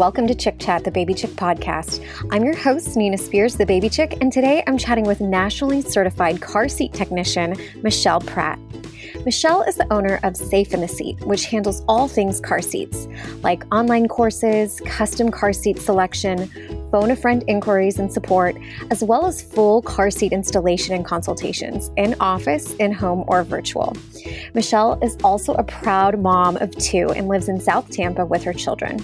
welcome to Chick Chat, the Baby Chick podcast. I'm your host, Nina Spears, the Baby Chick, and today I'm chatting with nationally certified car seat technician, Michelle Pratt. Michelle is the owner of Safe in the Seat, which handles all things car seats, like online courses, custom car seat selection, phone a friend inquiries and support, as well as full car seat installation and consultations in office, in home, or virtual. Michelle is also a proud mom of two and lives in South Tampa with her children.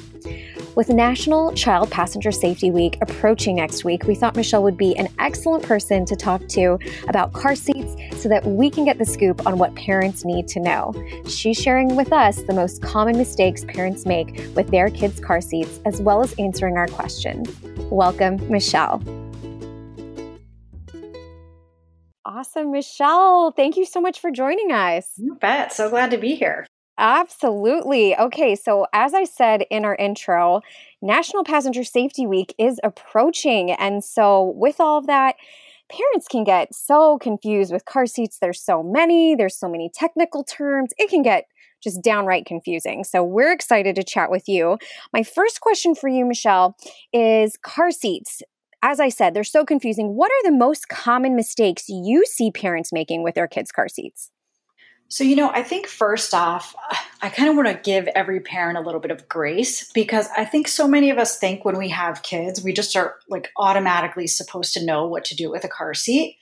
With National Child Passenger Safety Week approaching next week, we thought Michelle would be an excellent person to talk to about car seats so that we can get the scoop on what parents need to know. She's sharing with us the most common mistakes parents make with their kids' car seats, as well as answering our questions. Welcome, Michelle. Awesome, Michelle. Thank you so much for joining us. You bet. So glad to be here. Absolutely. Okay, so as I said in our intro, National Passenger Safety Week is approaching. And so, with all of that, parents can get so confused with car seats. There's so many, there's so many technical terms. It can get just downright confusing. So, we're excited to chat with you. My first question for you, Michelle, is car seats. As I said, they're so confusing. What are the most common mistakes you see parents making with their kids' car seats? So, you know, I think first off, I kind of want to give every parent a little bit of grace because I think so many of us think when we have kids, we just are like automatically supposed to know what to do with a car seat.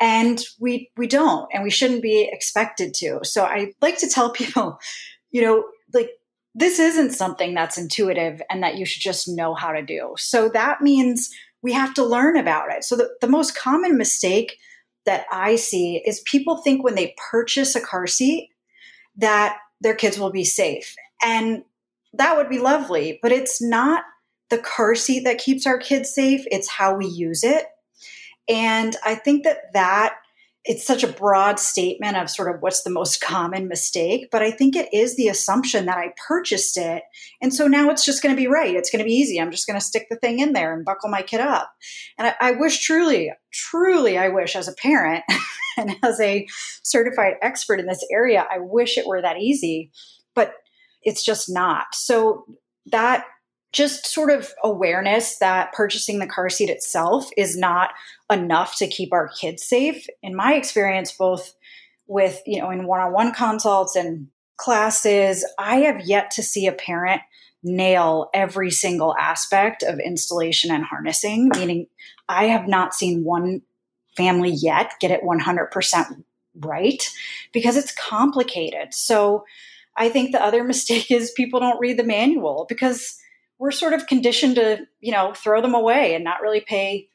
And we we don't and we shouldn't be expected to. So I like to tell people, you know, like this isn't something that's intuitive and that you should just know how to do. So that means we have to learn about it. So the, the most common mistake that I see is people think when they purchase a car seat that their kids will be safe. And that would be lovely, but it's not the car seat that keeps our kids safe, it's how we use it. And I think that that it's such a broad statement of sort of what's the most common mistake, but I think it is the assumption that I purchased it. And so now it's just going to be right. It's going to be easy. I'm just going to stick the thing in there and buckle my kid up. And I, I wish truly, truly, I wish as a parent and as a certified expert in this area, I wish it were that easy, but it's just not. So that just sort of awareness that purchasing the car seat itself is not enough to keep our kids safe. In my experience, both with, you know, in one on one consults and classes, I have yet to see a parent nail every single aspect of installation and harnessing, meaning I have not seen one family yet get it 100% right because it's complicated. So I think the other mistake is people don't read the manual because we're sort of conditioned to, you know, throw them away and not really pay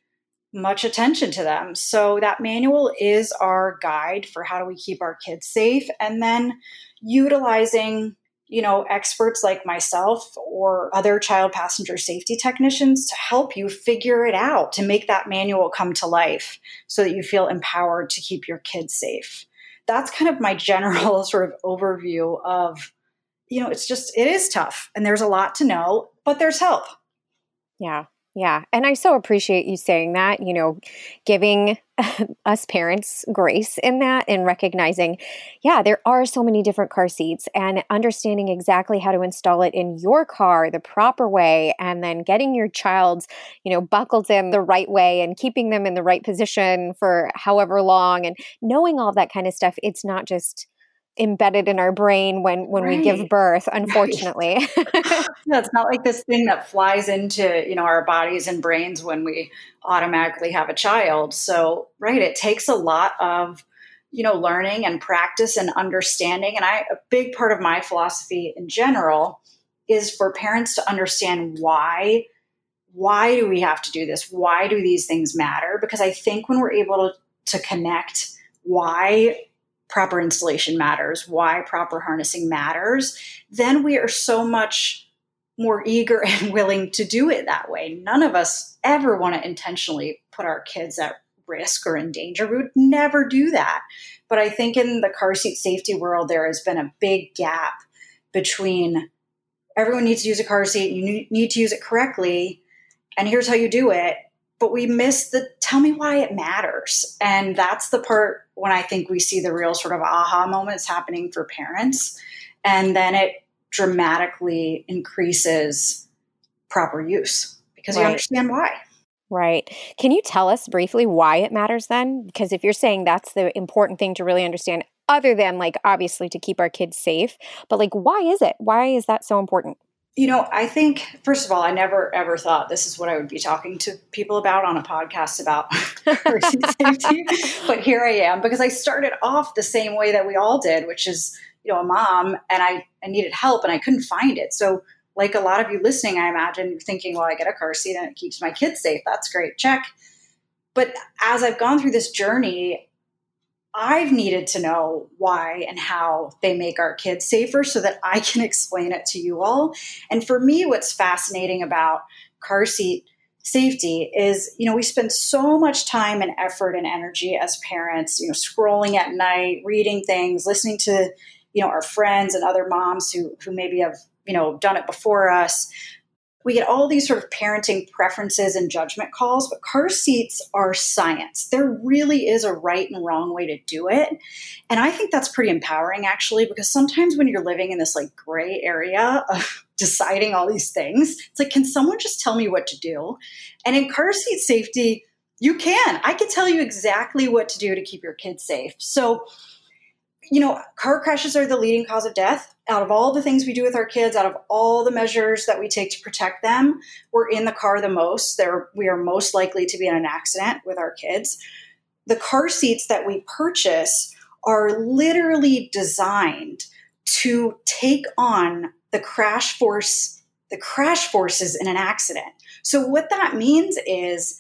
much attention to them. So that manual is our guide for how do we keep our kids safe and then utilizing, you know, experts like myself or other child passenger safety technicians to help you figure it out to make that manual come to life so that you feel empowered to keep your kids safe. That's kind of my general sort of overview of you know, it's just, it is tough and there's a lot to know, but there's help. Yeah. Yeah. And I so appreciate you saying that, you know, giving us parents grace in that and recognizing, yeah, there are so many different car seats and understanding exactly how to install it in your car the proper way and then getting your child's, you know, buckled in the right way and keeping them in the right position for however long and knowing all that kind of stuff. It's not just, embedded in our brain when when right. we give birth unfortunately. Yeah, it's not like this thing that flies into you know our bodies and brains when we automatically have a child. So right it takes a lot of you know learning and practice and understanding. And i a big part of my philosophy in general is for parents to understand why why do we have to do this? Why do these things matter? Because i think when we're able to, to connect why proper installation matters, why proper harnessing matters, then we are so much more eager and willing to do it that way. None of us ever want to intentionally put our kids at risk or in danger. We would never do that. But I think in the car seat safety world, there has been a big gap between everyone needs to use a car seat, you need to use it correctly, and here's how you do it but we miss the tell me why it matters. And that's the part when I think we see the real sort of aha moments happening for parents. And then it dramatically increases proper use because right. you understand why. Right. Can you tell us briefly why it matters then? Because if you're saying that's the important thing to really understand, other than like obviously to keep our kids safe, but like why is it? Why is that so important? You know, I think, first of all, I never ever thought this is what I would be talking to people about on a podcast about safety. But here I am because I started off the same way that we all did, which is, you know, a mom and I, I needed help and I couldn't find it. So, like a lot of you listening, I imagine you're thinking, well, I get a car seat and it keeps my kids safe. That's great. Check. But as I've gone through this journey, I've needed to know why and how they make our kids safer so that I can explain it to you all. And for me, what's fascinating about car seat safety is, you know, we spend so much time and effort and energy as parents, you know, scrolling at night, reading things, listening to, you know, our friends and other moms who who maybe have, you know, done it before us we get all these sort of parenting preferences and judgment calls, but car seats are science. There really is a right and wrong way to do it. And I think that's pretty empowering actually, because sometimes when you're living in this like gray area of deciding all these things, it's like, can someone just tell me what to do? And in car seat safety, you can. I can tell you exactly what to do to keep your kids safe. So, you know, car crashes are the leading cause of death. Out of all the things we do with our kids, out of all the measures that we take to protect them, we're in the car the most. There, we are most likely to be in an accident with our kids. The car seats that we purchase are literally designed to take on the crash force, the crash forces in an accident. So what that means is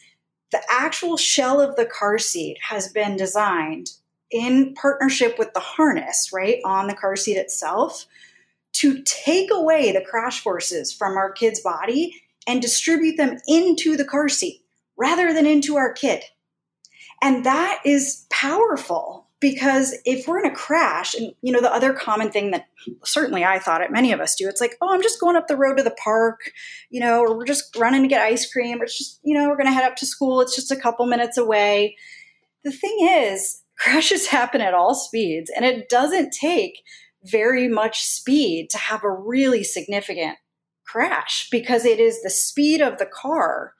the actual shell of the car seat has been designed in partnership with the harness, right, on the car seat itself, to take away the crash forces from our kid's body and distribute them into the car seat rather than into our kid. And that is powerful because if we're in a crash, and you know, the other common thing that certainly I thought it, many of us do, it's like, oh, I'm just going up the road to the park, you know, or we're just running to get ice cream, or it's just, you know, we're going to head up to school. It's just a couple minutes away. The thing is, crashes happen at all speeds, and it doesn't take very much speed to have a really significant crash because it is the speed of the car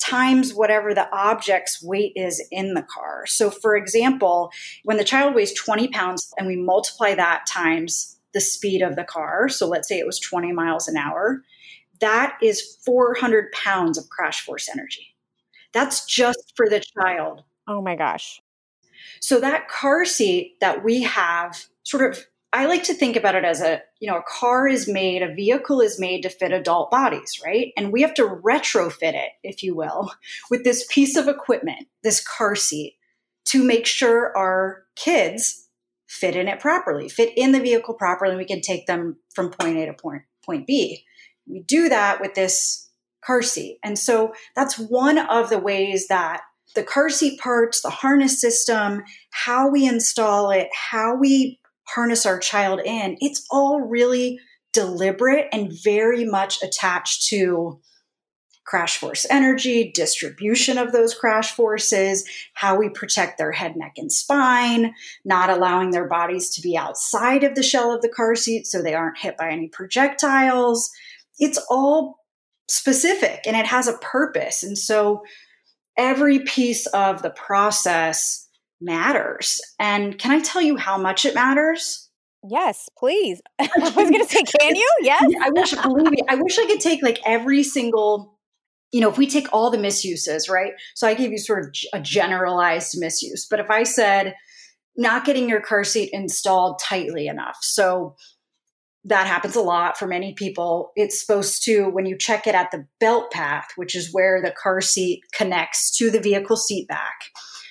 times whatever the object's weight is in the car. So, for example, when the child weighs 20 pounds and we multiply that times the speed of the car, so let's say it was 20 miles an hour, that is 400 pounds of crash force energy. That's just for the child. Oh my gosh. So that car seat that we have sort of I like to think about it as a, you know, a car is made, a vehicle is made to fit adult bodies, right? And we have to retrofit it, if you will, with this piece of equipment, this car seat, to make sure our kids fit in it properly, fit in the vehicle properly, and we can take them from point A to point, point B. We do that with this car seat. And so that's one of the ways that the car seat parts, the harness system, how we install it, how we harness our child in, it's all really deliberate and very much attached to crash force energy, distribution of those crash forces, how we protect their head, neck, and spine, not allowing their bodies to be outside of the shell of the car seat so they aren't hit by any projectiles. It's all specific and it has a purpose. And so every piece of the process matters. And can I tell you how much it matters? Yes, please. I was going to say, can you? Yes. I wish, believe me, I wish I could take like every single, you know, if we take all the misuses, right? So I gave you sort of a generalized misuse. But if I said, not getting your car seat installed tightly enough. So that happens a lot for many people. It's supposed to, when you check it at the belt path, which is where the car seat connects to the vehicle seat back.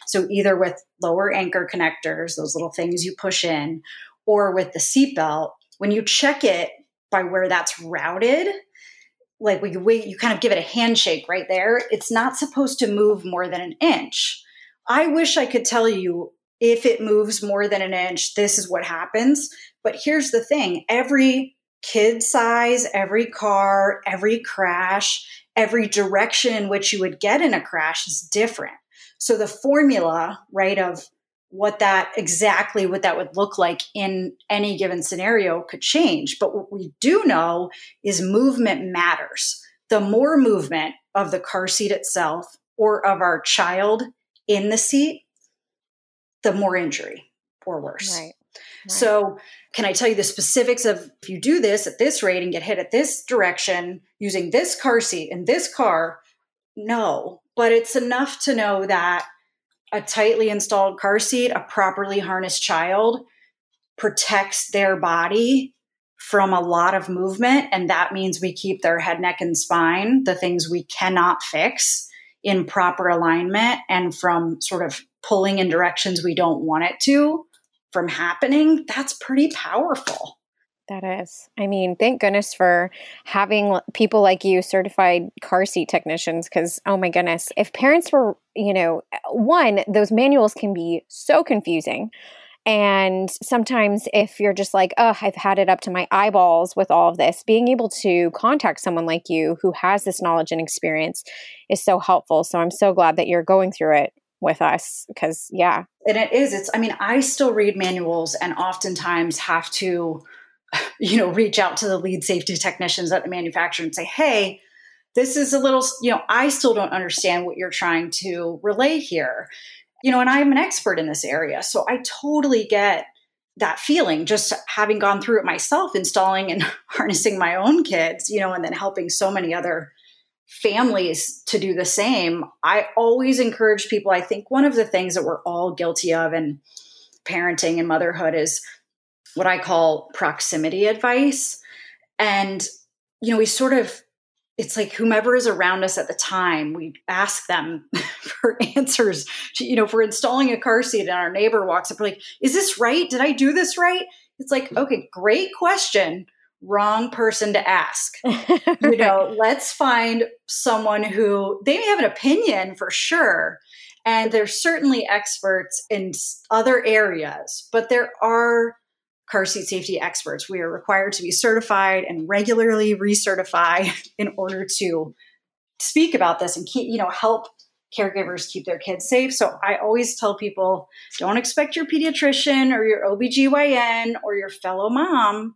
So either with lower anchor connectors, those little things you push in, or with the seat belt, when you check it by where that's routed, like we, we, you kind of give it a handshake right there, it's not supposed to move more than an inch. I wish I could tell you if it moves more than an inch, this is what happens. But here's the thing every kid size, every car, every crash, every direction in which you would get in a crash is different. So the formula, right, of what that exactly what that would look like in any given scenario could change. But what we do know is movement matters. the more movement of the car seat itself or of our child in the seat, the more injury or worse. Right. Right. So, can I tell you the specifics of if you do this at this rate and get hit at this direction using this car seat in this car? No, but it's enough to know that a tightly installed car seat, a properly harnessed child protects their body from a lot of movement. And that means we keep their head, neck, and spine, the things we cannot fix, in proper alignment and from sort of pulling in directions we don't want it to from happening. That's pretty powerful. That is. I mean, thank goodness for having people like you, certified car seat technicians, because oh my goodness, if parents were, you know, eh, one, those manuals can be so confusing. And sometimes, if you're just like, oh, I've had it up to my eyeballs with all of this, being able to contact someone like you who has this knowledge and experience is so helpful. So I'm so glad that you're going through it with us because, yeah. And it is. It's, I mean, I still read manuals and oftentimes have to, you know, reach out to the lead safety technicians at the manufacturer and say, hey, this is a little, you know, I still don't understand what you're trying to relay here you know, and I'm an expert in this area. So I totally get that feeling just having gone through it myself, installing and harnessing my own kids, you know, and then helping so many other families to do the same. I always encourage people. I think one of the things that we're all guilty of in parenting and motherhood is what I call proximity advice. And, you know, we sort of it's like whomever is around us at the time, we ask them for answers. To, you know, if we're installing a car seat and our neighbor walks up, we're like, is this right? Did I do this right? It's like, mm-hmm. okay, great question. Wrong person to ask. you know, let's find someone who they may have an opinion for sure. And they're certainly experts in other areas, but there are car seat safety experts. We are required to be certified and regularly recertify in order to speak about this and keep, you know, help caregivers keep their kids safe. So I always tell people don't expect your pediatrician or your OBGYN or your fellow mom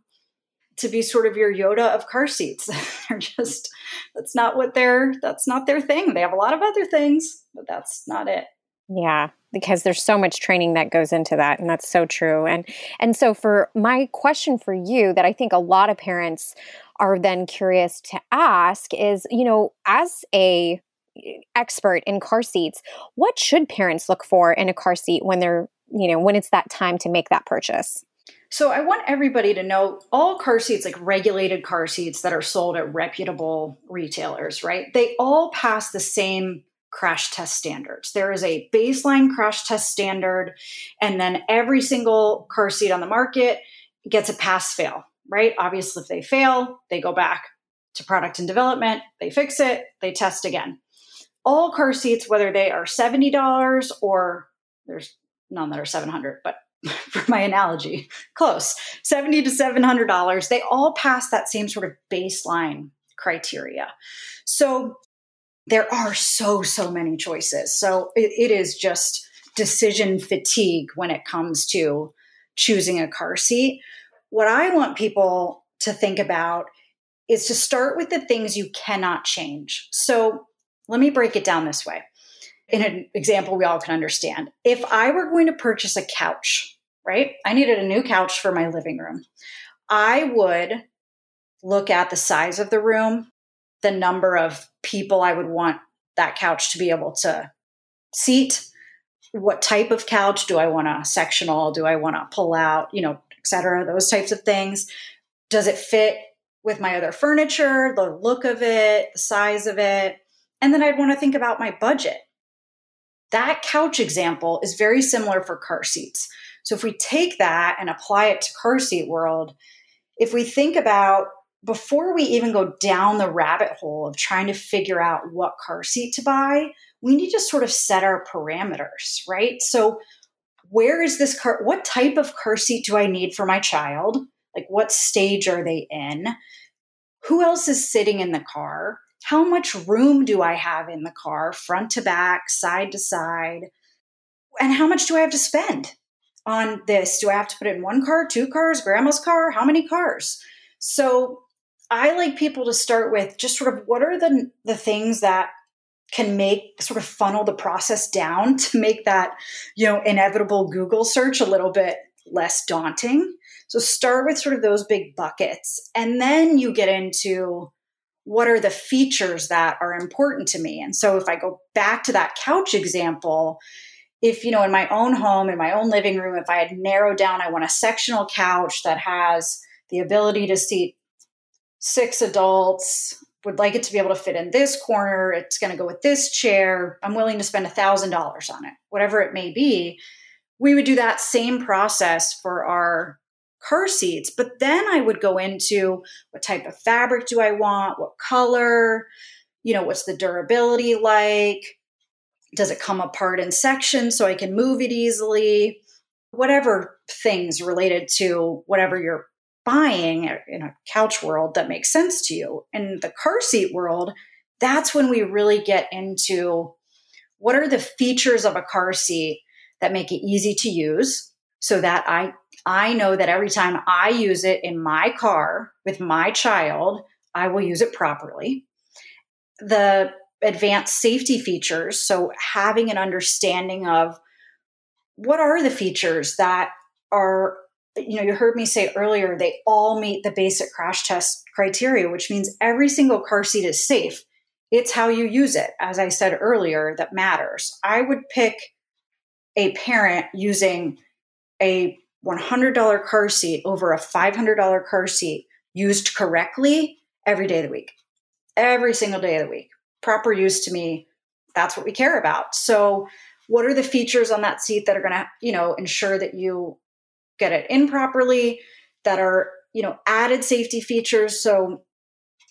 to be sort of your Yoda of car seats. they're just that's not what they're that's not their thing. They have a lot of other things, but that's not it. Yeah, because there's so much training that goes into that and that's so true. And and so for my question for you that I think a lot of parents are then curious to ask is, you know, as a eh, expert in car seats, what should parents look for in a car seat when they're, you know, when it's that time to make that purchase? So I want everybody to know all car seats, like regulated car seats that are sold at reputable retailers, right? They all pass the same crash test standards. There is a baseline crash test standard, and then every single car seat on the market gets a pass fail, right? Obviously, if they fail, they go back to product and development, they fix it, they test again. All car seats, whether they are $70 or there's none that are 700 but for my analogy, close 70 to $700, they all pass that same sort of baseline criteria. So there are so, so many choices. So it, it is just decision fatigue when it comes to choosing a car seat. What I want people to think about is to start with the things you cannot change. So let me break it down this way. In an example we all can understand. If I were going to purchase a couch, right? I needed a new couch for my living room. I would look at the size of the room, the number of people I would want that couch to be able to seat. What type of couch do I want a sectional? Do I want to pull out, you know, et cetera, those types of things. Does it fit with my other furniture, the look of it, the size of it? And then I'd want to think about my budget. That couch example is very similar for car seats. So if we take that and apply it to car seat world, if we think about before we even go down the rabbit hole of trying to figure out what car seat to buy, we need to sort of set our parameters, right? So, where is this car? What type of car seat do I need for my child? Like, what stage are they in? Who else is sitting in the car? How much room do I have in the car, front to back, side to side? And how much do I have to spend on this? Do I have to put it in one car, two cars, grandma's car? How many cars? So, I like people to start with just sort of what are the the things that can make sort of funnel the process down to make that you know inevitable google search a little bit less daunting. So start with sort of those big buckets and then you get into what are the features that are important to me. And so if i go back to that couch example if you know in my own home in my own living room if i had narrowed down i want a sectional couch that has the ability to seat six adults would like it to be able to fit in this corner. It's going to go with this chair. I'm willing to spend a thousand dollars on it, whatever it may be. We would do that same process for our car seats, but then I would go into what type of fabric do I want? What color? You know, what's the durability like? Does it come apart in sections so I can move it easily? Whatever things related to whatever you're buying in a couch world that makes sense to you. In the car seat world, that's when we really get into what are the features of a car seat that make it easy to use so that I I know that every time I use it in my car with my child, I will use it properly. The advanced safety features, so having an understanding of what are the features that are you know, you heard me say earlier, they all meet the basic crash test criteria, which means every single car seat is safe. It's how you use it, as I said earlier, that matters. I would pick a parent using a $100 car seat over a $500 car seat used correctly every day of the week, every single day of the week. Proper use to me, that's what we care about. So, what are the features on that seat that are going to, you know, ensure that you get it in properly that are you know added safety features. So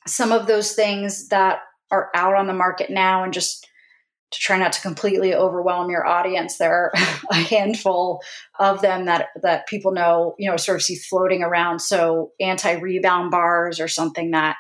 some of those things that are out on the market now and just to try not to completely overwhelm your audience there are a handful of them that that people know you know sort of see floating around. So anti-rebound bars or something that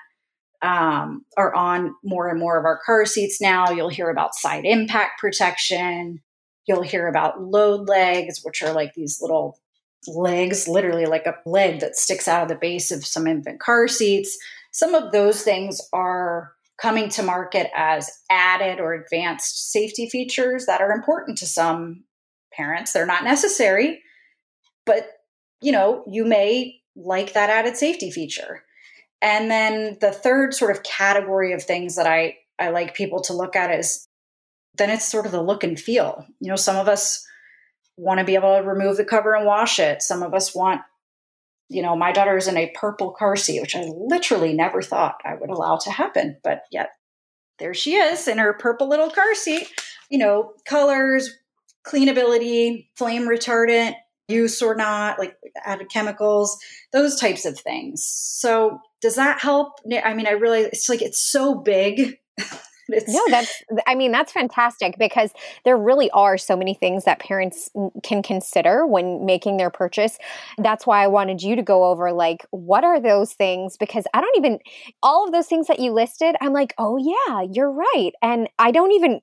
um, are on more and more of our car seats now. You'll hear about side impact protection. You'll hear about load legs which are like these little legs, literally like a leg that sticks out of the base of some infant car seats. Some of those things are coming to market as added or advanced safety features that are important to some parents. They're not necessary, but you know, you may like that added safety feature. And then the third sort of category of things that I I like people to look at is then it's sort of the look and feel. You know, some of us want to be able to remove the cover and wash it. Some of us want, you know, my daughter's in a purple car seat, which I literally never thought I would allow to happen, but yet there she is in her purple little car seat. You know, colors, cleanability, flame retardant, use or not, like added chemicals, those types of things. So, does that help? I mean, I really, it's like it's so big no, that's, I mean, that's fantastic because there really are so many things that parents can consider when making their purchase. That's why I wanted you to go over, like, what are those things? Because I don't even, all of those things that you listed, I'm like, oh, yeah, you're right. And I don't even,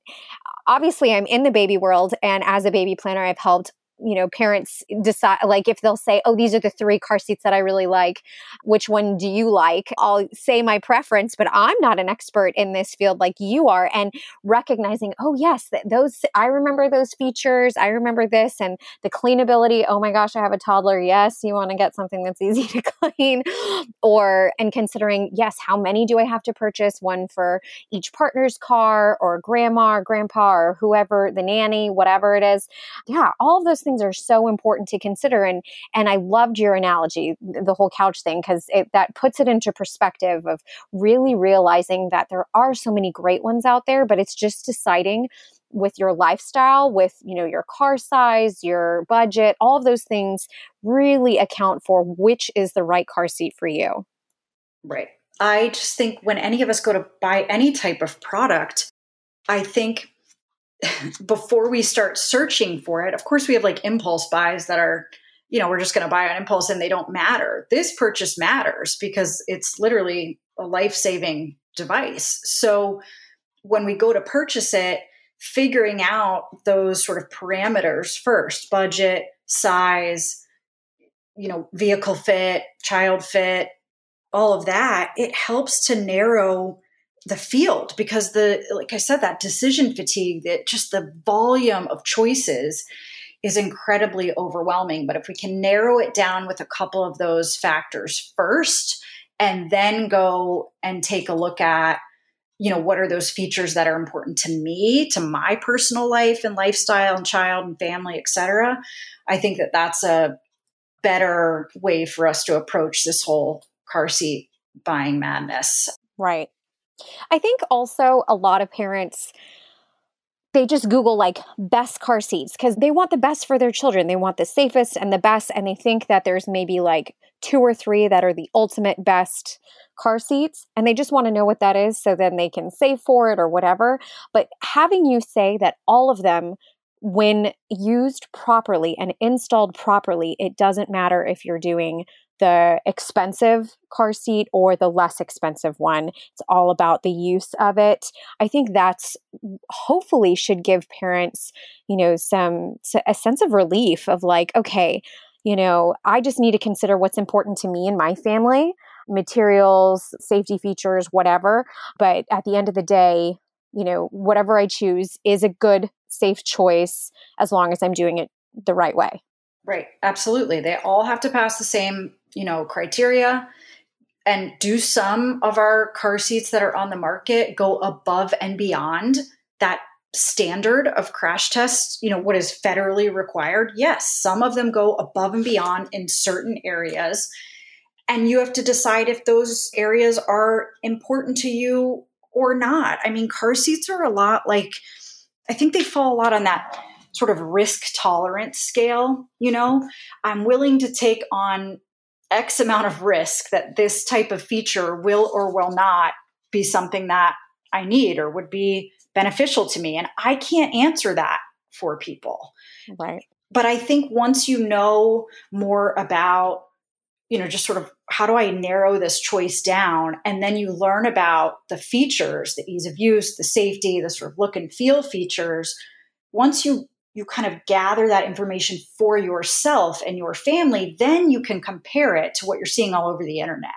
obviously, I'm in the baby world. And as a baby planner, I've helped you know parents decide like if they'll say oh these are the three car seats that i really like. Which one do you like? I'll say my preference but i'm not an expert in this field like you are and recognizing oh yes those i remember those features. I remember this and the cleanability oh my gosh i have a toddler. Yes you want to get something that's easy to clean. Or and considering yes how many do i have to purchase? One for each partner's car or grandma or grandpa or whoever the nanny whatever it is. Yeah all of those things are so important to consider. And and I loved your analogy, the whole couch thing, because it that puts it into perspective of really realizing that there are so many great ones out there, but it's just deciding with your lifestyle with you know your car size your budget all of those things really account for which is the right car seat for you right i just think when any of us go to buy any type of product i think before we start searching for it, of course, we have like impulse buys that are, you know, we're just going to buy on impulse and they don't matter. This purchase matters because it's literally a life saving device. So when we go to purchase it, figuring out those sort of parameters first budget, size, you know, vehicle fit, child fit, all of that, it helps to narrow the field because the like I said that decision fatigue that just the volume of choices is incredibly overwhelming. But if we can narrow it down with a couple of those factors first and then go and take a look at you know what are those features that are important to me to my personal life and lifestyle and child and family etc i think that that's a better way for us to approach this whole car seat buying madness. Right I think also a lot of parents they just Google like best car seats because they want the best for their children. They want the safest and the best, and they think that there's maybe like two or three that are the ultimate best car seats, and they just want to know what that is so then they can save for it or whatever. But having you say that all of them, when used properly and installed properly, it doesn't matter if you're doing the expensive car seat or the less expensive one. It's all about the use of it. I think that's hopefully should give parents, you know, some a sense of relief of like, okay, you know, I just need to consider what's important to me and my family, materials, safety features, whatever. But at the end of the day, you know, whatever I choose is a good, safe choice as long as I'm doing it the right way. Right. Absolutely. They all have to pass the same you know criteria. And do some of our car seats that are on the market go above and beyond that standard of crash tests you know what is federally required? Yes some of them go above and beyond in certain areas. And you have to decide if those areas are important to you or not. I mean car seats are a lot like i think they fall a lot on that sort of risk tolerance scale you know? I'm willing to take on X amount of risk that this type of feature will or will not be something that I need or would be beneficial to me. And I can't answer that for people. Right. But I think once you know more about, you know, just sort of how do I narrow this choice down? And then you learn about the features, the ease of use, the safety, the sort of look and feel features. Once you you kind of gather that information for yourself and your family, then you can compare it to what you're seeing all over the internet.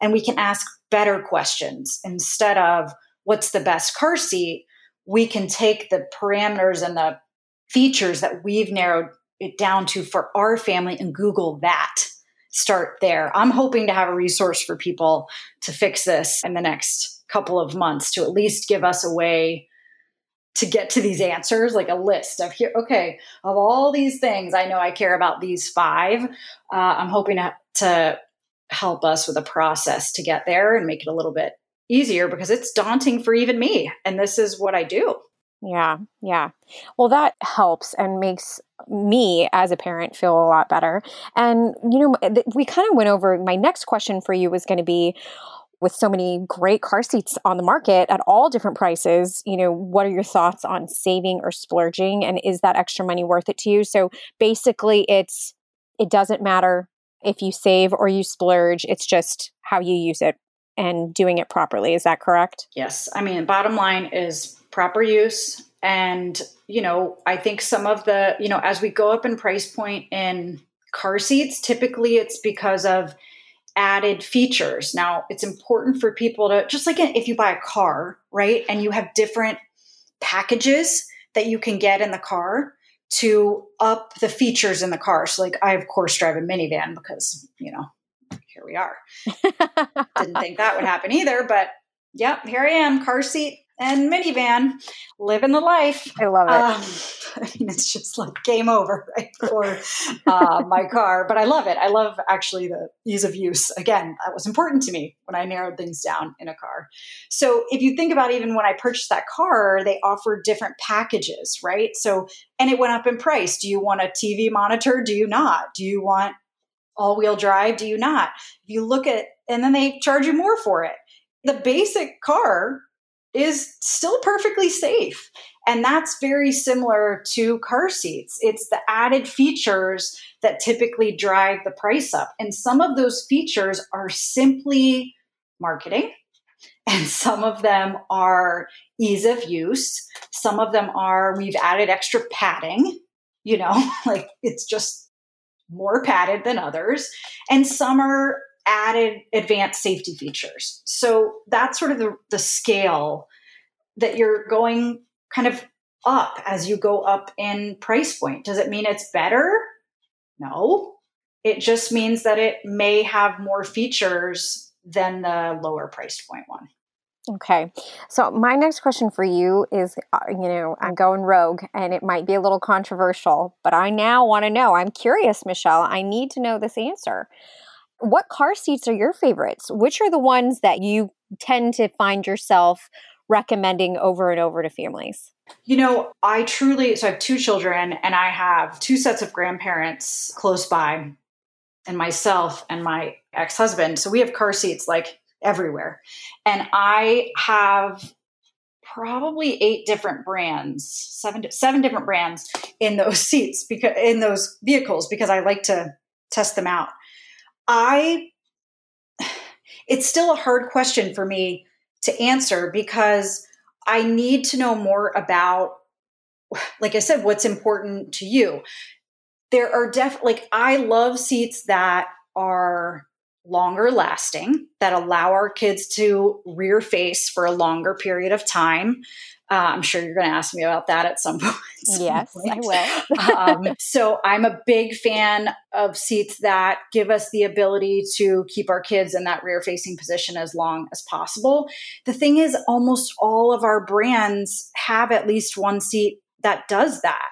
And we can ask better questions instead of what's the best car seat. We can take the parameters and the features that we've narrowed it down to for our family and Google that. Start there. I'm hoping to have a resource for people to fix this in the next couple of months to at least give us a way to get to these answers, like a list of here, okay, of all these things, I know I care about these five. Uh, I'm hoping to, to help us with a process to get there and make it a little bit easier because it's daunting for even me. And this is what I do. Yeah, yeah. Well, that helps and makes me as a parent feel a lot better. And, you know, we kind of went over my next question for you was going to be with so many great car seats on the market at all different prices, you know, what are your thoughts on saving or splurging and is that extra money worth it to you? So basically it's it doesn't matter if you save or you splurge, it's just how you use it and doing it properly. Is that correct? Yes. I mean, bottom line is proper use and, you know, I think some of the, you know, as we go up in price point in car seats, typically it's because of added features. Now, it's important for people to just like if you buy a car, right? And you have different packages that you can get in the car to up the features in the car. So, like, I of course drive a minivan because, you know, here we are. Didn't think that would happen either, but yep, here I am, car seat and minivan, living the life. I love it. Um, I mean, it's just like game over, right? For uh, my car, but I love it. I love actually the ease of use. Again, that was important to me when I narrowed things down in a car. So if you think about even when I purchased that car, they offered different packages, right? So, and it went up in price. Do you want a TV monitor? Do you not? Do you want all wheel drive? Do you not? If you look at, and then they charge you more for it. The basic car is still perfectly safe. And that's very similar to car seats. It's the added features that typically drive the price up. And some of those features are simply marketing, and some of them are ease of use. Some of them are we've added extra padding, you know, like it's just more padded than others. And some are added advanced safety features. So that's sort of the, the scale that you're going kind of up as you go up in price point. Does it mean it's better? No. It just means that it may have more features than the lower price point one. Okay. So my next question for you is uh, you know, I'm going rogue and it might be a little controversial, but I now want to know. I'm curious, Michelle. I need to know this answer. What car seats are your favorites? Which are the ones that you tend to find yourself recommending over and over to families? You know, I truly, so I have two children and I have two sets of grandparents close by, and myself and my ex husband. So we have car seats like everywhere. And I have probably eight different brands, seven seven different brands in those seats because in those vehicles because I like to test them out. I it's still a hard question for me to answer because I need to know more about like I said what's important to you. There are def like I love seats that are longer lasting that allow our kids to rear face for a longer period of time. Uh, I'm sure you're going to ask me about that at some point. Yes. I will. um, so I'm a big fan of seats that give us the ability to keep our kids in that rear facing position as long as possible. The thing is, almost all of our brands have at least one seat that does that.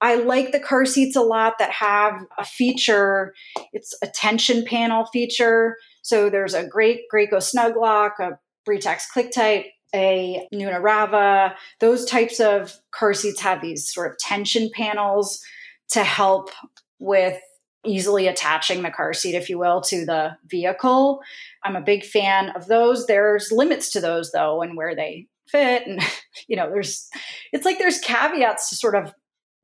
I like the car seats a lot that have a feature. It's a tension panel feature. So there's a great Graco Snug Lock, a Britax ClickTight, a Nuna Rava. Those types of car seats have these sort of tension panels to help with easily attaching the car seat, if you will, to the vehicle. I'm a big fan of those. There's limits to those though, and where they fit. And, you know, there's, it's like there's caveats to sort of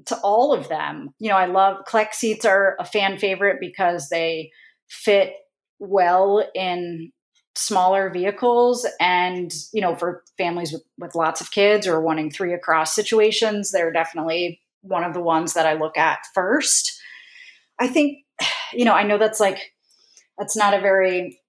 to all of them. You know, I love Clek seats are a fan favorite because they fit well in smaller vehicles and you know for families with, with lots of kids or wanting three across situations they're definitely one of the ones that i look at first. I think you know i know that's like that's not a very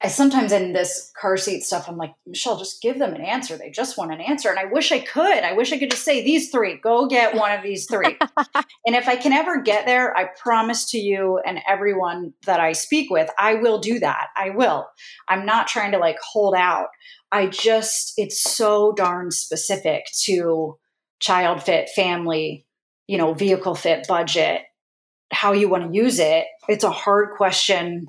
I sometimes in this car seat stuff, I'm like, Michelle, just give them an answer. They just want an answer. And I wish I could. I wish I could just say these three, go get one of these three. and if I can ever get there, I promise to you and everyone that I speak with, I will do that. I will. I'm not trying to like hold out. I just, it's so darn specific to child fit, family, you know, vehicle fit, budget, how you want to use it. It's a hard question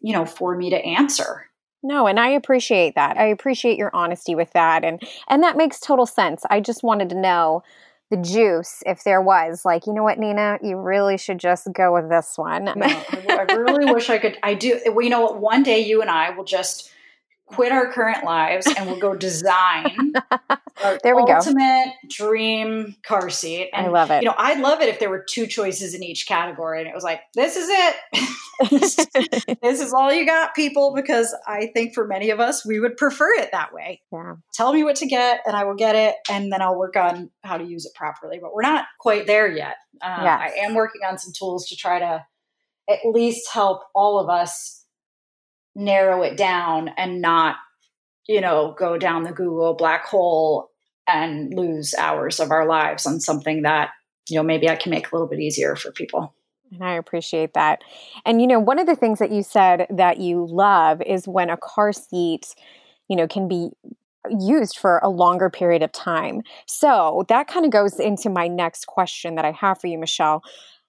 you know, for me to answer. No, and I appreciate that. I appreciate your honesty with that and and that makes total sense. I just wanted to know the juice if there was like you know what nina you really should just go with this one no, I, I really wish i could i do well, you know what one day you and i will just quit our current lives and we'll go design there we go. ultimate dream car seat. And, i love it. you know i'd love it if there were two choices in each category and it was like this is it. This, is all you got people because i think for many of us we would prefer it that way. Yeah. Tell me what to get and i will get it and then i'll work on how to use it properly but we're not quite there yet. Uh, yes. i am working on some tools to try to at least help all of us narrow it down and not, you know, go down the Google black hole and lose hours of our lives on something that, you know, maybe I can make a little bit easier for people. And I appreciate that. And, you know, one of the things that you said that you love is when a car seat, you know, can be used for a longer period of time. So that kind of goes into my next question that I have for you, Michelle.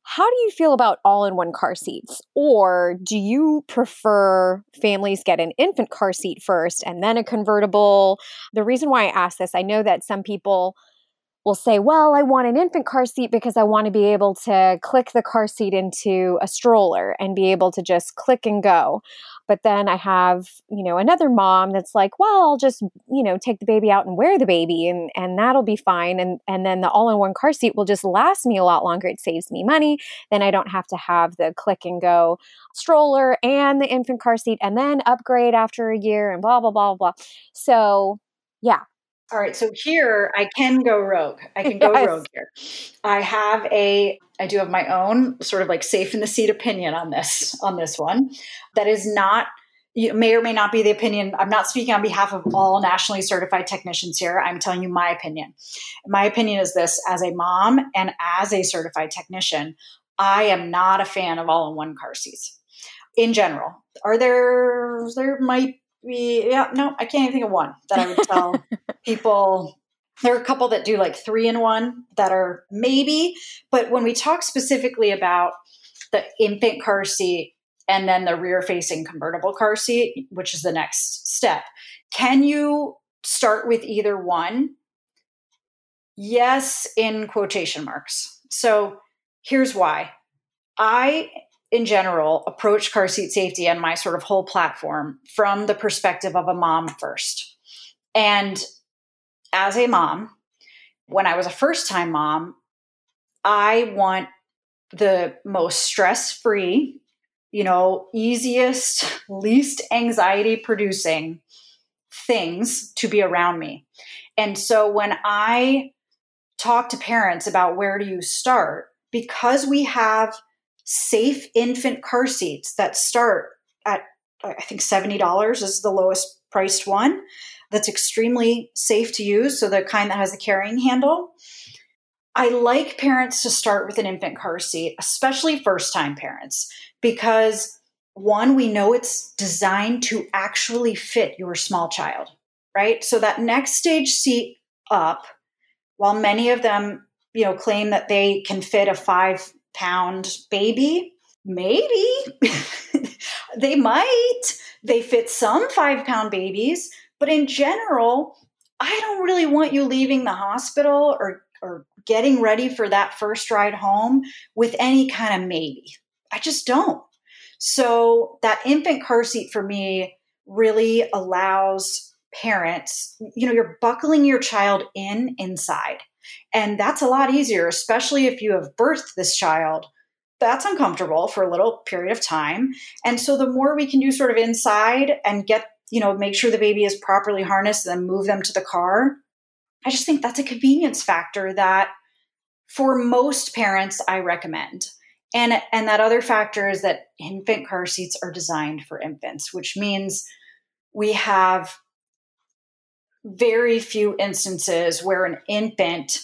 How do you feel about all in one car seats? Or do you prefer families get an infant car seat first and then a convertible? The reason why I ask this, I know that some people will say, Well, I want an infant car seat because I want to be able to click the car seat into a stroller and be able to just click and go. But then I have, you know, another mom that's like, Well, I'll just, you know, take the baby out and wear the baby and, and that'll be fine. And, and then the all in one car seat will just last me a lot longer. It saves me money. Then I don't have to have the click and go stroller and the infant car seat and then upgrade after a year and blah, blah, blah, blah. So, yeah, All right, so here I can go rogue. I can go yes. rogue here. I have a I do have my own sort of like safe in the seat opinion on this on this one. That is not you may or may not be the opinion. I'm not speaking on behalf of all nationally certified technicians here. I'm telling you my opinion. My opinion is this as a mom and as a certified technician, I am not a fan of all in one car seats in general. Are there, there might be, yeah, no, I can't even think of one that I would tell people. There are a couple that do like three in one that are maybe, but when we talk specifically about the infant car seat, and then the rear facing convertible car seat, which is the next step. Can you start with either one? Yes, in quotation marks. So here's why. I, in general, approach car seat safety and my sort of whole platform from the perspective of a mom first. And as a mom, when I was a first time mom, I want the most stress free you know, easiest, least anxiety producing things to be around me. And so when I talk to parents about where do you start, because we have safe infant car seats that start at, I think $70 is the lowest priced one that's extremely safe to use. So the kind that has the carrying handle. I like parents to start with an infant car seat, especially first time parents, because one, we know it's designed to actually fit your small child, right? So that next stage seat up, while many of them, you know, claim that they can fit a five pound baby, maybe they might. They fit some five pound babies, but in general, I don't really want you leaving the hospital or or getting ready for that first ride home with any kind of maybe. I just don't. So that infant car seat for me really allows parents, you know, you're buckling your child in inside. And that's a lot easier, especially if you have birthed this child. That's uncomfortable for a little period of time. And so the more we can do sort of inside and get, you know, make sure the baby is properly harnessed and then move them to the car, I just think that's a convenience factor that for most parents I recommend. And and that other factor is that infant car seats are designed for infants, which means we have very few instances where an infant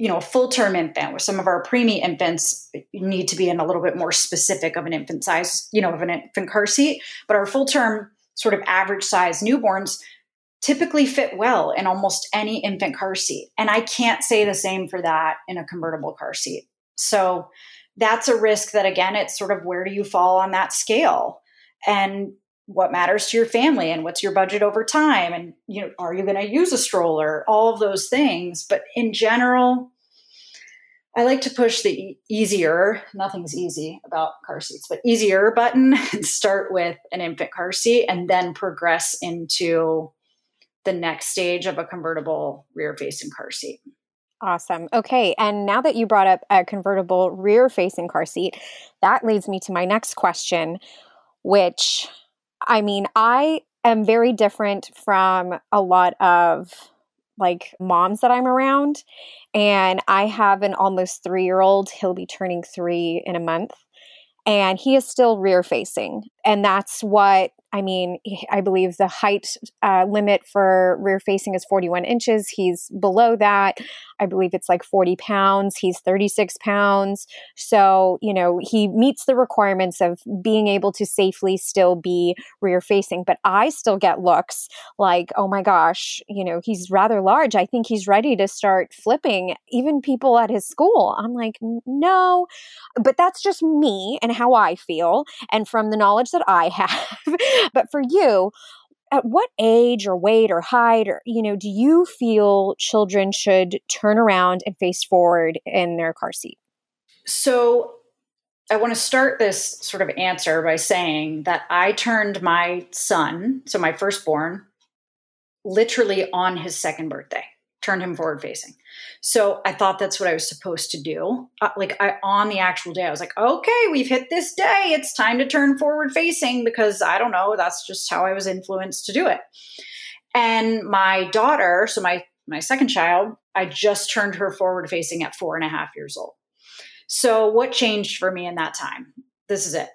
you know, a full term infant, where some of our preemie infants need to be in a little bit more specific of an infant size, you know, of an infant car seat. But our full term, sort of average size newborns, typically fit well in almost any infant car seat. And I can't say the same for that in a convertible car seat. So that's a risk that, again, it's sort of where do you fall on that scale? And what matters to your family and what's your budget over time and you know are you going to use a stroller all of those things but in general i like to push the easier nothing's easy about car seats but easier button and start with an infant car seat and then progress into the next stage of a convertible rear facing car seat. Awesome. Okay. And now that you brought up a convertible rear facing car seat, that leads me to my next question, which I mean, I am very different from a lot of like moms that I'm around. And I have an almost three year old. He'll be turning three in a month. And he is still rear facing. And that's what I mean, I believe the height uh, limit for rear facing is 41 inches. He's below that. I believe it's like 40 pounds. He's 36 pounds. So, you know, he meets the requirements of being able to safely still be rear facing. But I still get looks like, oh my gosh, you know, he's rather large. I think he's ready to start flipping. Even people at his school. I'm like, no. But that's just me and how I feel. And from the knowledge that I have. But for you, at what age or weight or height or you know do you feel children should turn around and face forward in their car seat? So i want to start this sort of answer by saying that i turned my son so my firstborn literally on his second birthday turned him forward facing so I thought that's what I was supposed to do. Uh, like I on the actual day, I was like, okay, we've hit this day. It's time to turn forward facing because I don't know. That's just how I was influenced to do it. And my daughter, so my my second child, I just turned her forward facing at four and a half years old. So what changed for me in that time? This is it.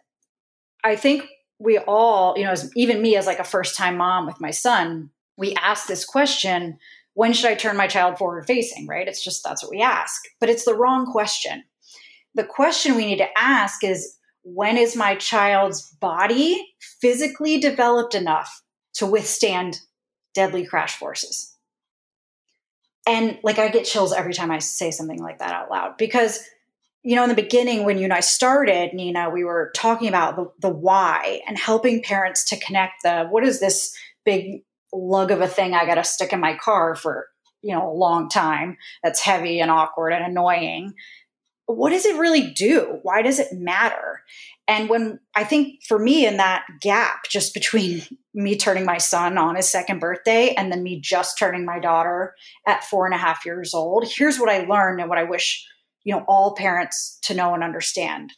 I think we all, you know, as, even me as like a first time mom with my son, we ask this question when should I turn my child forward facing, right? It's just that's what we ask, but it's the wrong question. The question we need to ask is when is my child's body physically developed enough to withstand deadly crash forces? And like I get chills every time I say something like that out loud because you know, in the beginning, when you and I started, Nina, we were talking about the, the why and helping parents to connect the what is this big lug of a thing I got to stick in my car for, you know, a long time that's heavy and awkward and annoying. What does it really do? Why does it matter? And when I think for me, in that gap just between me turning my son on his second birthday and then me just turning my daughter at four and a half years old, here's what I learned and what I wish you know all parents to know and understand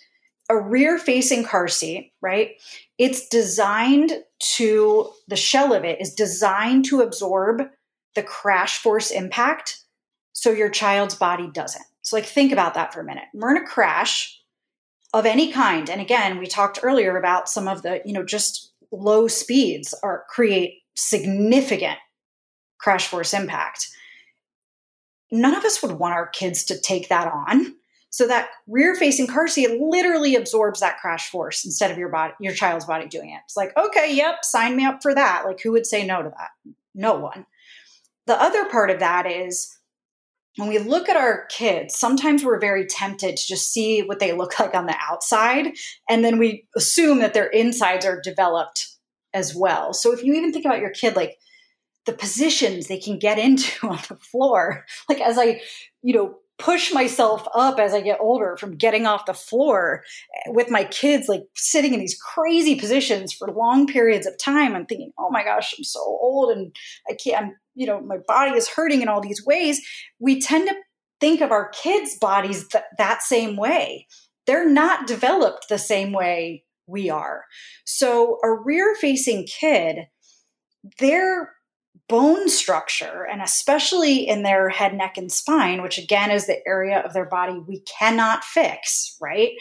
a rear facing car seat right? It's designed to the shell of it is designed to absorb the crash force impact so your child's body doesn't. So like think about that for a minute. We're in a crash of any kind and again we talked earlier about some of the you know just low speeds are create significant crash force impact. None of us would want our kids to take that on. So that rear facing car seat literally absorbs that crash force instead of your body, your child's body doing it. It's like, okay, yep, sign me up for that. Like who would say no to that? No one. The other part of that is when we look at our kids, sometimes we're very tempted to just see what they look like on the outside. And then we assume that their insides are developed as well. So if you even think about your kid, like the positions they can get into on the floor. Like as I, you know, push myself up as I get older from getting off the floor with my kids, like sitting in these crazy positions for long periods of time. I'm thinking, oh my gosh, I'm so old and I can't, I'm, you know, my body is hurting in all these ways. We tend to think of our kids' bodies th- that same way. They're not developed the same way we are. So a rear facing kid, they're bone structure, and especially in their head, neck, and spine, which again is the area of their body we cannot fix, right?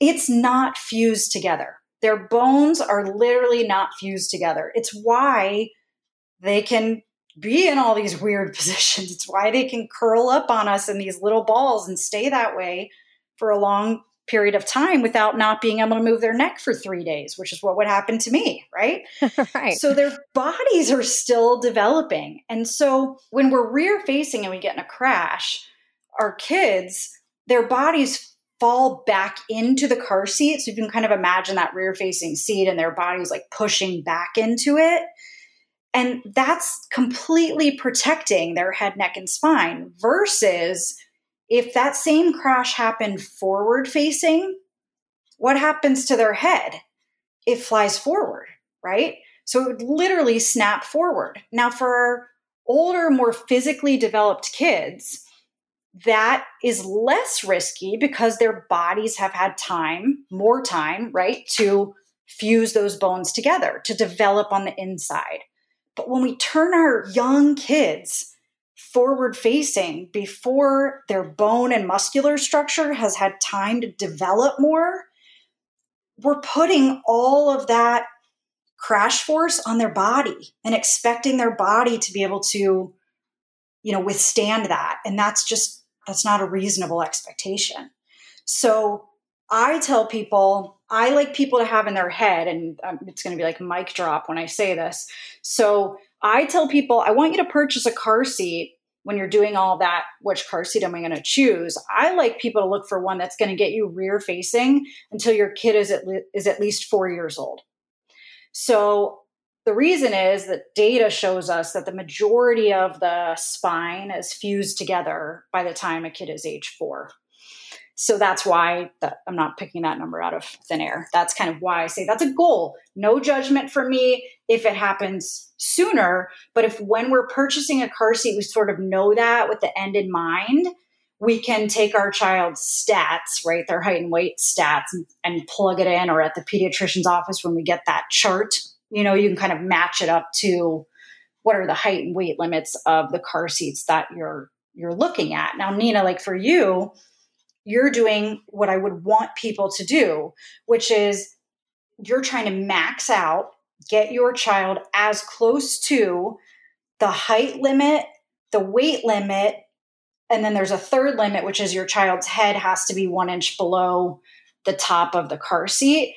It's not fused together. Their bones are literally not fused together. It's why they can be in all these weird positions. It's why they can curl up on us in these little balls and stay that way for a long period of time without not being able to move their neck for three days, which is what would happen to me, right? right. So their bodies are still developing. And so when we're rear facing and we get in a crash, our kids, their bodies fall back into the car seat. So you can kind of imagine that rear facing seat and their bodies like pushing back into it. And that's completely protecting their head, neck, and spine versus if that same crash happened forward facing, what happens to their head? It flies forward, right? So it would literally snap forward. Now, for older, more physically developed kids, that is less risky because their bodies have had time, more time, right, to fuse those bones together, to develop on the inside. But when we turn our young kids forward facing before their bone and muscular structure has had time to develop more, we're putting all of that crash force on their body and expecting their body to be able to you know withstand that. And that's just that's not a reasonable expectation. So i tell people i like people to have in their head and um, it's going to be like mic drop when i say this. So I tell people, I want you to purchase a car seat when you're doing all that. Which car seat am I going to choose? I like people to look for one that's going to get you rear facing until your kid is at, le- is at least four years old. So the reason is that data shows us that the majority of the spine is fused together by the time a kid is age four. So that's why that, I'm not picking that number out of thin air. That's kind of why I say that's a goal. No judgment for me if it happens sooner. But if when we're purchasing a car seat, we sort of know that with the end in mind, we can take our child's stats, right, their height and weight stats, and, and plug it in, or at the pediatrician's office when we get that chart, you know, you can kind of match it up to what are the height and weight limits of the car seats that you're you're looking at. Now, Nina, like for you, you're doing what I would want people to do, which is you're trying to max out, get your child as close to the height limit, the weight limit, and then there's a third limit, which is your child's head has to be one inch below the top of the car seat.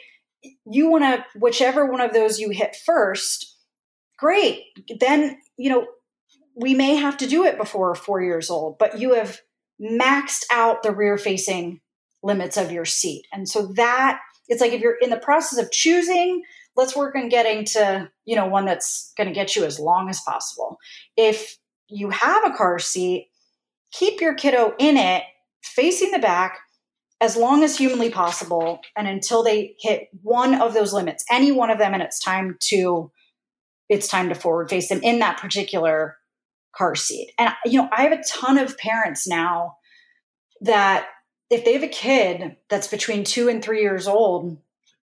You want to, whichever one of those you hit first, great. Then, you know, we may have to do it before four years old, but you have maxed out the rear facing limits of your seat. And so that it's like if you're in the process of choosing, let's work on getting to, you know, one that's going to get you as long as possible. If you have a car seat, keep your kiddo in it facing the back as long as humanly possible and until they hit one of those limits, any one of them and it's time to it's time to forward face them in that particular car seat. And you know, I have a ton of parents now that if they have a kid that's between 2 and 3 years old,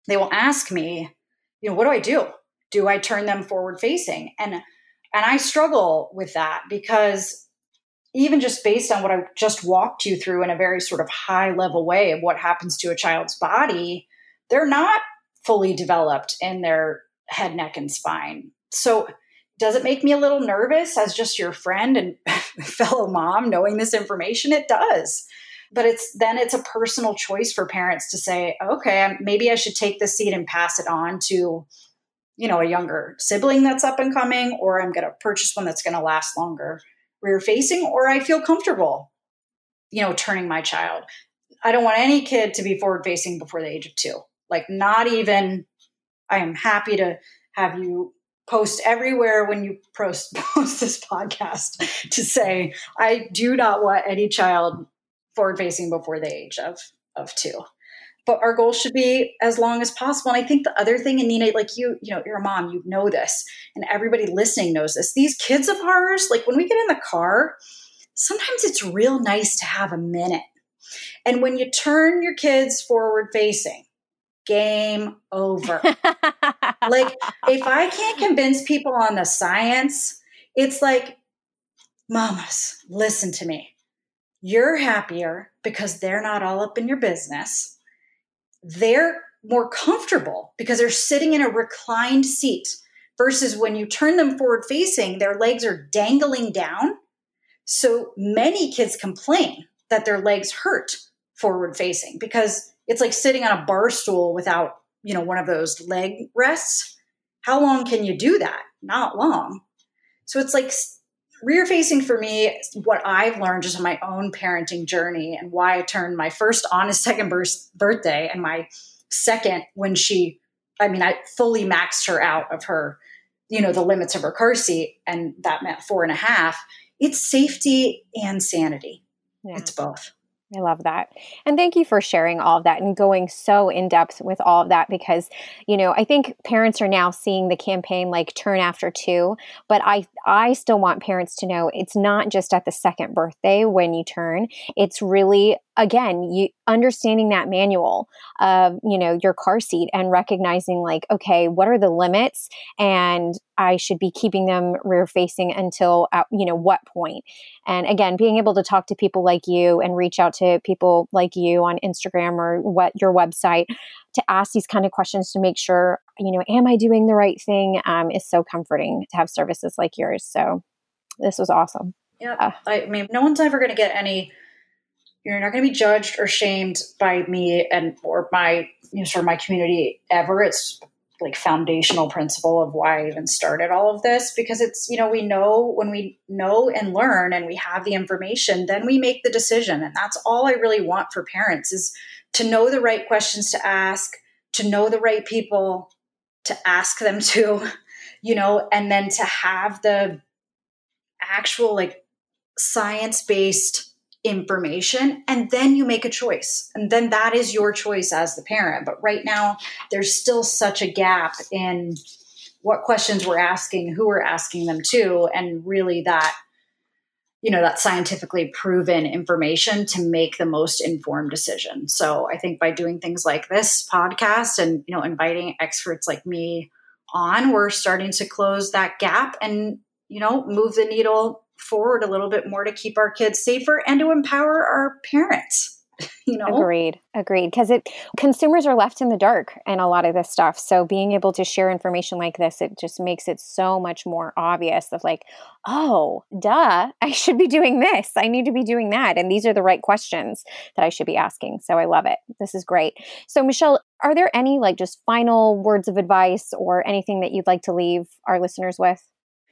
they will ask me, you know, what do I do? Do I turn them forward facing? And and I struggle with that because even just based on what I just walked you through in a very sort of high level way of what happens to a child's body, they're not fully developed in their head, neck, and spine. So does it make me a little nervous as just your friend and fellow mom knowing this information? It does. But it's then it's a personal choice for parents to say, okay, maybe I should take this seat and pass it on to, you know, a younger sibling that's up and coming, or I'm going to purchase one that's going to last longer rear facing, or I feel comfortable, you know, turning my child. I don't want any kid to be forward facing before the age of two. Like, not even, I am happy to have you post everywhere when you post, post this podcast to say, I do not want any child forward facing before the age of, of two. But our goal should be as long as possible. And I think the other thing, and Nina, like you, you know, you're a mom, you know this, and everybody listening knows this. These kids of ours, like when we get in the car, sometimes it's real nice to have a minute. And when you turn your kids forward facing, game over. like, if I can't convince people on the science, it's like, mamas, listen to me. You're happier because they're not all up in your business. They're more comfortable because they're sitting in a reclined seat versus when you turn them forward facing, their legs are dangling down. So many kids complain that their legs hurt forward facing because it's like sitting on a bar stool without, you know, one of those leg rests. How long can you do that? Not long. So it's like rear facing for me, what I've learned just on my own parenting journey and why I turned my first on his second birthday and my second when she, I mean, I fully maxed her out of her, you know, the limits of her car seat. And that meant four and a half. It's safety and sanity. Yeah. It's both. I love that. And thank you for sharing all of that and going so in depth with all of that because, you know, I think parents are now seeing the campaign like turn after two, but I I still want parents to know it's not just at the second birthday when you turn. It's really again, you understanding that manual of, you know, your car seat and recognizing like, okay, what are the limits and I should be keeping them rear facing until at, you know, what point. And again, being able to talk to people like you and reach out to people like you on Instagram or what your website to ask these kind of questions to make sure, you know, am I doing the right thing? Um, is so comforting to have services like yours. So this was awesome. Yeah. Uh, I mean, no one's ever going to get any you're not going to be judged or shamed by me and or my you know sort of my community ever. It's like foundational principle of why I even started all of this because it's you know we know when we know and learn and we have the information then we make the decision. And that's all I really want for parents is to know the right questions to ask to know the right people to ask them to you know and then to have the actual like science based information and then you make a choice. And then that is your choice as the parent. But right now there's still such a gap in what questions we're asking who we're asking them to and really that you know that scientifically proven information to make the most informed decision. So i think by doing things like this podcast and you know inviting experts like me on we're starting to close that gap and you know, move the needle forward a little bit more to keep our kids safer and to empower our parents. you know agreed agreed because it consumers are left in the dark and a lot of this stuff so being able to share information like this it just makes it so much more obvious of like oh duh i should be doing this i need to be doing that and these are the right questions that i should be asking so i love it this is great so michelle are there any like just final words of advice or anything that you'd like to leave our listeners with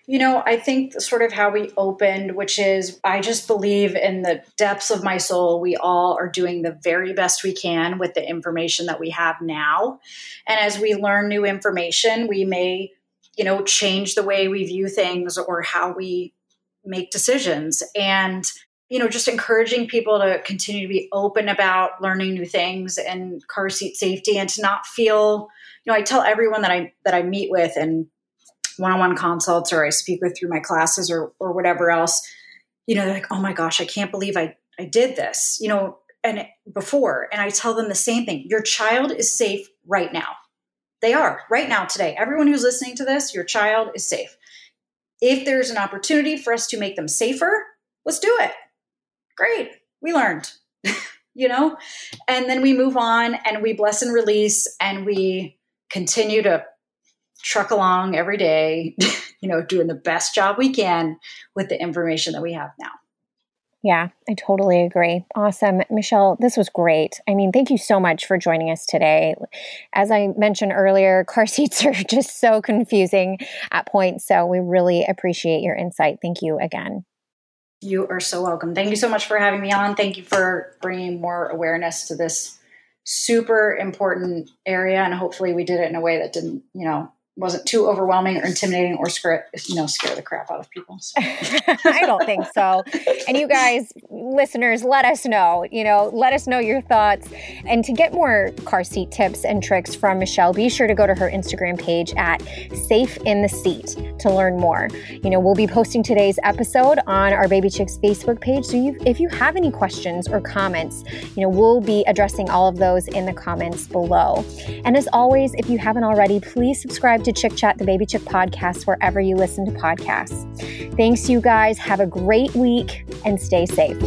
you know, I think sort of how we opened, which is I just believe in the depths of my soul, we all are doing the very best we can with the information that we have now. And as we learn new information, we may, you know, change the way we view things or how we make decisions. And, you know, just encouraging people to continue to be open about learning new things and car seat safety and to not feel, you know, I tell everyone that I that I meet with and one-on-one consults or I speak with through my classes or or whatever else, you know, they're like, "Oh my gosh, I can't believe I I did this." You know, and before, and I tell them the same thing. Your child is safe right now. They are right now today. Everyone who's listening to this, your child is safe. If there's an opportunity for us to make them safer, let's do it. Great. We learned. you know? And then we move on and we bless and release and we continue to truck along every day, you know, doing the best job we can with the information that we have now. Yeah, I totally agree. Awesome. Michelle, this was great. I mean, thank you so much for joining us today. As I mentioned earlier, car seats are just so confusing at points. So we really appreciate your insight. Thank you again. You are so welcome. Thank you so much for having me on. Thank you for bringing more awareness to this super important area. And hopefully, we did it in a way that didn't, you know, wasn't too overwhelming or intimidating or scare you know scare the crap out of people. So. I don't think so. And you guys, listeners, let us know. You know, let us know your thoughts. And to get more car seat tips and tricks from Michelle, be sure to go to her Instagram page at Safe in the Seat to learn more. You know, we'll be posting today's episode on our Baby Chicks Facebook page. So you, if you have any questions or comments, you know, we'll be addressing all of those in the comments below. And as always, if you haven't already, please subscribe to Chick Chat, the Baby Chick podcast, wherever you listen to podcasts. Thanks, you guys. Have a great week and stay safe.